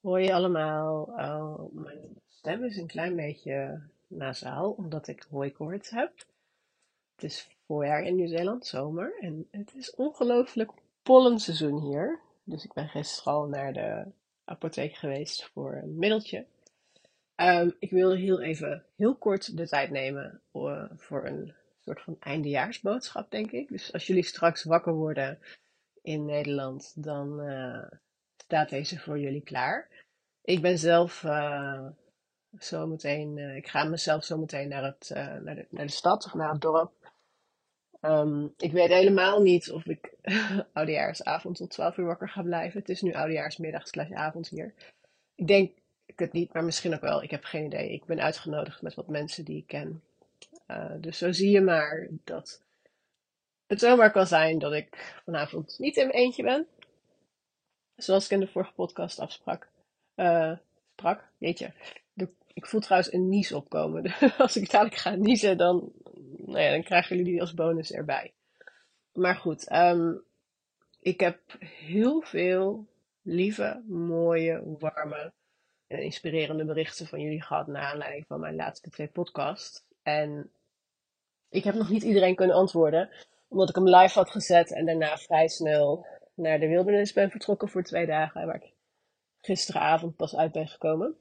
Hoi allemaal. Oh, mijn stem is een klein beetje nasaal, omdat ik hooikoorts heb. Het is voorjaar in Nieuw-Zeeland, zomer, en het is ongelooflijk pollenseizoen hier. Dus ik ben gisteren al naar de apotheek geweest voor een middeltje. Ehm, ik wil heel even heel kort de tijd nemen eh, voor een soort van eindejaarsboodschap, denk ik. Dus als jullie straks wakker worden in Nederland, dan eh, staat deze voor jullie klaar. Ik ben zelf uh, zo meteen, uh, ik ga mezelf zo meteen naar, het, uh, naar, de, naar de stad of naar het dorp. Um, ik weet helemaal niet of ik oudejaarsavond tot 12 uur wakker ga blijven. Het is nu oudejaarsmiddag hier. Ik denk ik het niet, maar misschien ook wel. Ik heb geen idee. Ik ben uitgenodigd met wat mensen die ik ken. dus zo zie je maar dat het zomaar kan zijn dat ik vanavond niet in mijn eentje ben. Zoals ik in de vorige podcast afsprak. Uh, sprak, jeetje. ik voel trouwens een nies opkomen. als ik dadelijk ga niezen, dan, nou ja, dan krijgen jullie die als bonus erbij. Maar goed, um, ik heb heel veel lieve, mooie, warme en inspirerende berichten van jullie gehad naar aanleiding van mijn laatste twee podcasts. En ik heb nog niet iedereen kunnen antwoorden, omdat ik hem live had gezet en daarna vrij snel naar de wildernis ben vertrokken voor twee dagen, waar ik gisteravond pas uit ben gekomen.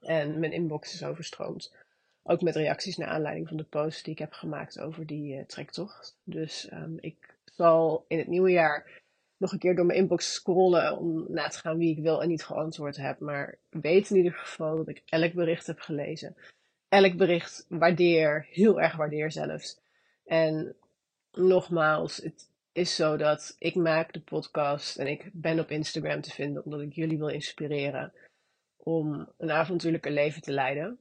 En mijn inbox is overstroomd. Ook met reacties naar aanleiding van de post die ik heb gemaakt over die uh, trektocht. Dus um, ik zal in het nieuwe jaar nog een keer door mijn inbox scrollen om na te gaan wie ik wel en niet geantwoord heb. Maar weet in ieder geval dat ik elk bericht heb gelezen. Elk bericht waardeer, heel erg waardeer zelfs. En nogmaals, het, is zo dat ik maak de podcast en ik ben op Instagram te vinden omdat ik jullie wil inspireren om een avontuurlijke leven te leiden.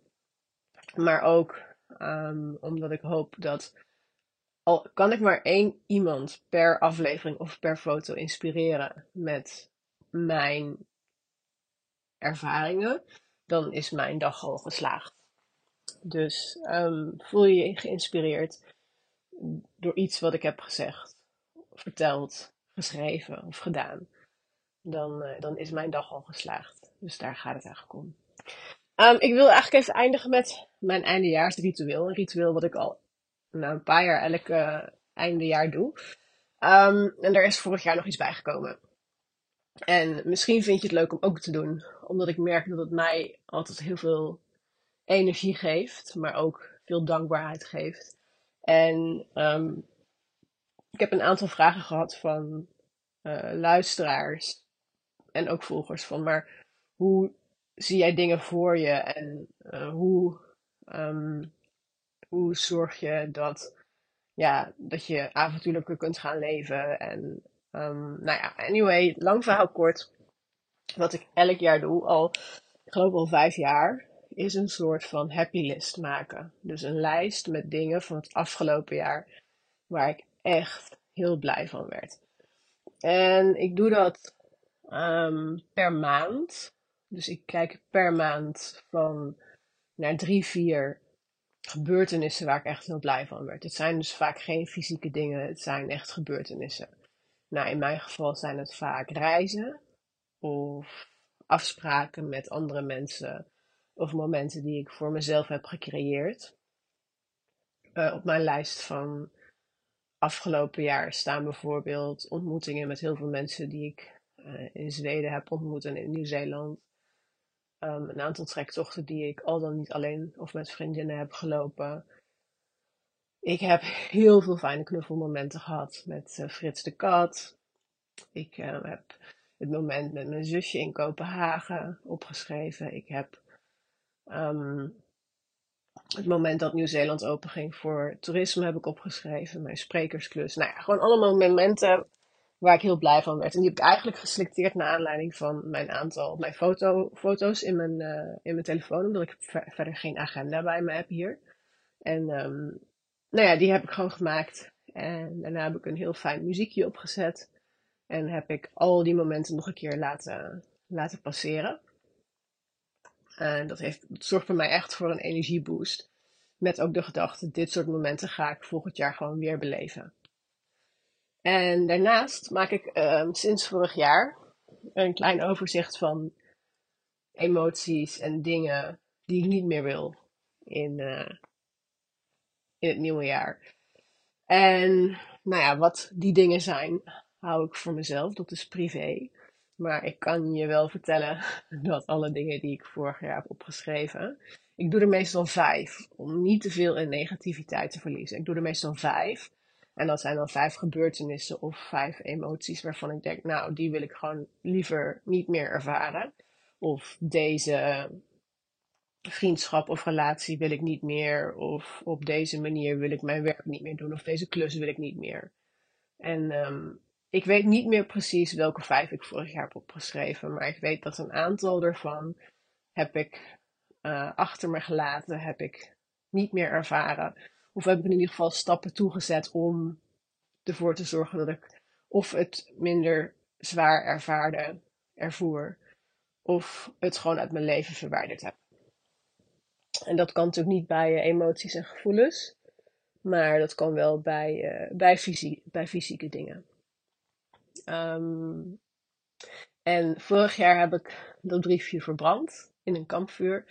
Maar ook um, omdat ik hoop dat al kan ik maar één iemand per aflevering of per foto inspireren met mijn ervaringen, dan is mijn dag al geslaagd. Dus um, voel je je geïnspireerd door iets wat ik heb gezegd verteld, geschreven of gedaan, dan, uh, dan is mijn dag al geslaagd. Dus daar gaat het eigenlijk om. Um, ik wil eigenlijk even eindigen met mijn eindejaarsritueel. Een ritueel wat ik al nou, een paar jaar elk uh, eindejaar doe. Um, en daar is vorig jaar nog iets bijgekomen. En misschien vind je het leuk om ook te doen, omdat ik merk dat het mij altijd heel veel energie geeft, maar ook veel dankbaarheid geeft. En um, ik heb een aantal vragen gehad van uh, luisteraars en ook volgers van, maar hoe zie jij dingen voor je en uh, hoe, um, hoe zorg je dat, ja, dat je avontuurlijker kunt gaan leven? En um, nou ja, anyway, lang verhaal kort. Wat ik elk jaar doe, al, ik geloof al vijf jaar, is een soort van happy list maken. Dus een lijst met dingen van het afgelopen jaar waar ik echt heel blij van werd. En ik doe dat um, per maand. Dus ik kijk per maand van naar drie, vier gebeurtenissen waar ik echt heel blij van werd. Het zijn dus vaak geen fysieke dingen, het zijn echt gebeurtenissen. Nou, in mijn geval zijn het vaak reizen of afspraken met andere mensen of momenten die ik voor mezelf heb gecreëerd. Uh, op mijn lijst van afgelopen jaar staan bijvoorbeeld ontmoetingen met heel veel mensen die ik uh, in Zweden heb ontmoet en in Nieuw-Zeeland. Um, een aantal trektochten die ik al dan niet alleen of met vriendinnen heb gelopen. Ik heb heel veel fijne knuffelmomenten gehad met uh, Frits de Kat. Ik uh, heb het moment met mijn zusje in Kopenhagen opgeschreven. Ik heb um, het moment dat Nieuw-Zeeland openging voor toerisme heb ik opgeschreven. Mijn sprekersklus. Nou ja, gewoon allemaal momenten waar ik heel blij van werd. En die heb ik eigenlijk geselecteerd naar aanleiding van mijn aantal mijn foto, foto's in mijn, uh, in mijn telefoon. Omdat ik ver, verder geen agenda bij me heb hier. En um, nou ja, die heb ik gewoon gemaakt. En daarna heb ik een heel fijn muziekje opgezet. En heb ik al die momenten nog een keer laten, laten passeren. En dat, heeft, zorgt voor mij echt voor een energieboost. Met ook de gedachte, dit soort momenten ga ik volgend jaar gewoon weer beleven. En daarnaast maak ik um, sinds vorig jaar een klein overzicht van emoties en dingen die ik niet meer wil in, uh, in het nieuwe jaar. En nou ja, wat die dingen zijn, hou ik voor mezelf. Dat is privé. Maar ik kan je wel vertellen dat alle dingen die ik vorig jaar heb opgeschreven. Ik doe er meestal vijf. Om niet te veel in negativiteit te verliezen. Ik doe er meestal vijf. En dat zijn dan vijf gebeurtenissen of vijf emoties waarvan ik denk, nou, die wil ik gewoon liever niet meer ervaren. Of deze vriendschap of relatie wil ik niet meer. Of op deze manier wil ik mijn werk niet meer doen. Of deze klus wil ik niet meer. En um, ik weet niet meer precies welke vijf ik vorig jaar heb opgeschreven. Maar ik weet dat een aantal ervan heb ik uh, achter me gelaten. Heb ik niet meer ervaren. Of heb ik in ieder geval stappen toegezet om ervoor te zorgen dat ik of het minder zwaar ervaarde, ervoer. Of het gewoon uit mijn leven verwijderd heb. En dat kan natuurlijk niet bij uh, emoties en gevoelens. Maar dat kan wel bij, uh, bij, fysie bij fysieke dingen. Um, en vorig jaar heb ik dat briefje verbrand in een kampvuur.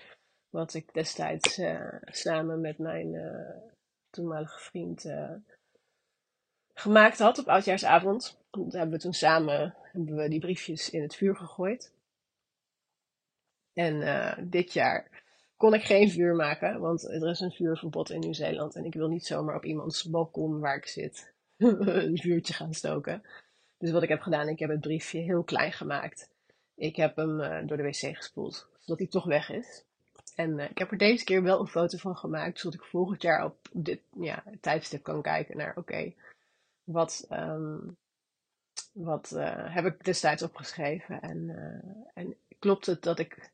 Wat ik destijds uh, samen met mijn toenmalige vriend gemaakt had op oudjaarsavond. Dat hebben we toen samen hebben we die briefjes in het vuur gegooid. En dit jaar kon ik geen vuur maken, want er is een vuurverbod in Nieuw-Zeeland. En ik wil niet zomaar op iemands balkon waar ik zit een vuurtje gaan stoken. Dus wat ik heb gedaan, ik heb het briefje heel klein gemaakt. Ik heb hem uh, door de wc gespoeld, zodat hij toch weg is. En uh, ik heb er deze keer wel een foto van gemaakt, zodat ik volgend jaar op dit ja, tijdstip kan kijken naar, oké, wat, um, wat uh, heb ik destijds opgeschreven? En, en klopt het dat ik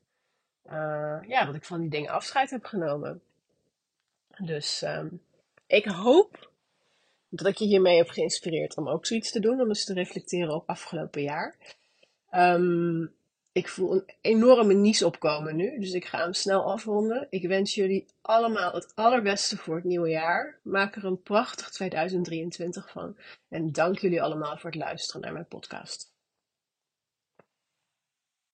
ja, dat ik van die dingen afscheid heb genomen. Dus um, ik hoop dat ik je hiermee heb geïnspireerd om ook zoiets te doen, om eens te reflecteren op afgelopen jaar. Um, ik voel een enorme nies opkomen nu, dus ik ga hem snel afronden. Ik wens jullie allemaal het allerbeste voor het nieuwe jaar. Maak er een prachtig 2023 van. En dank jullie allemaal voor het luisteren naar mijn podcast.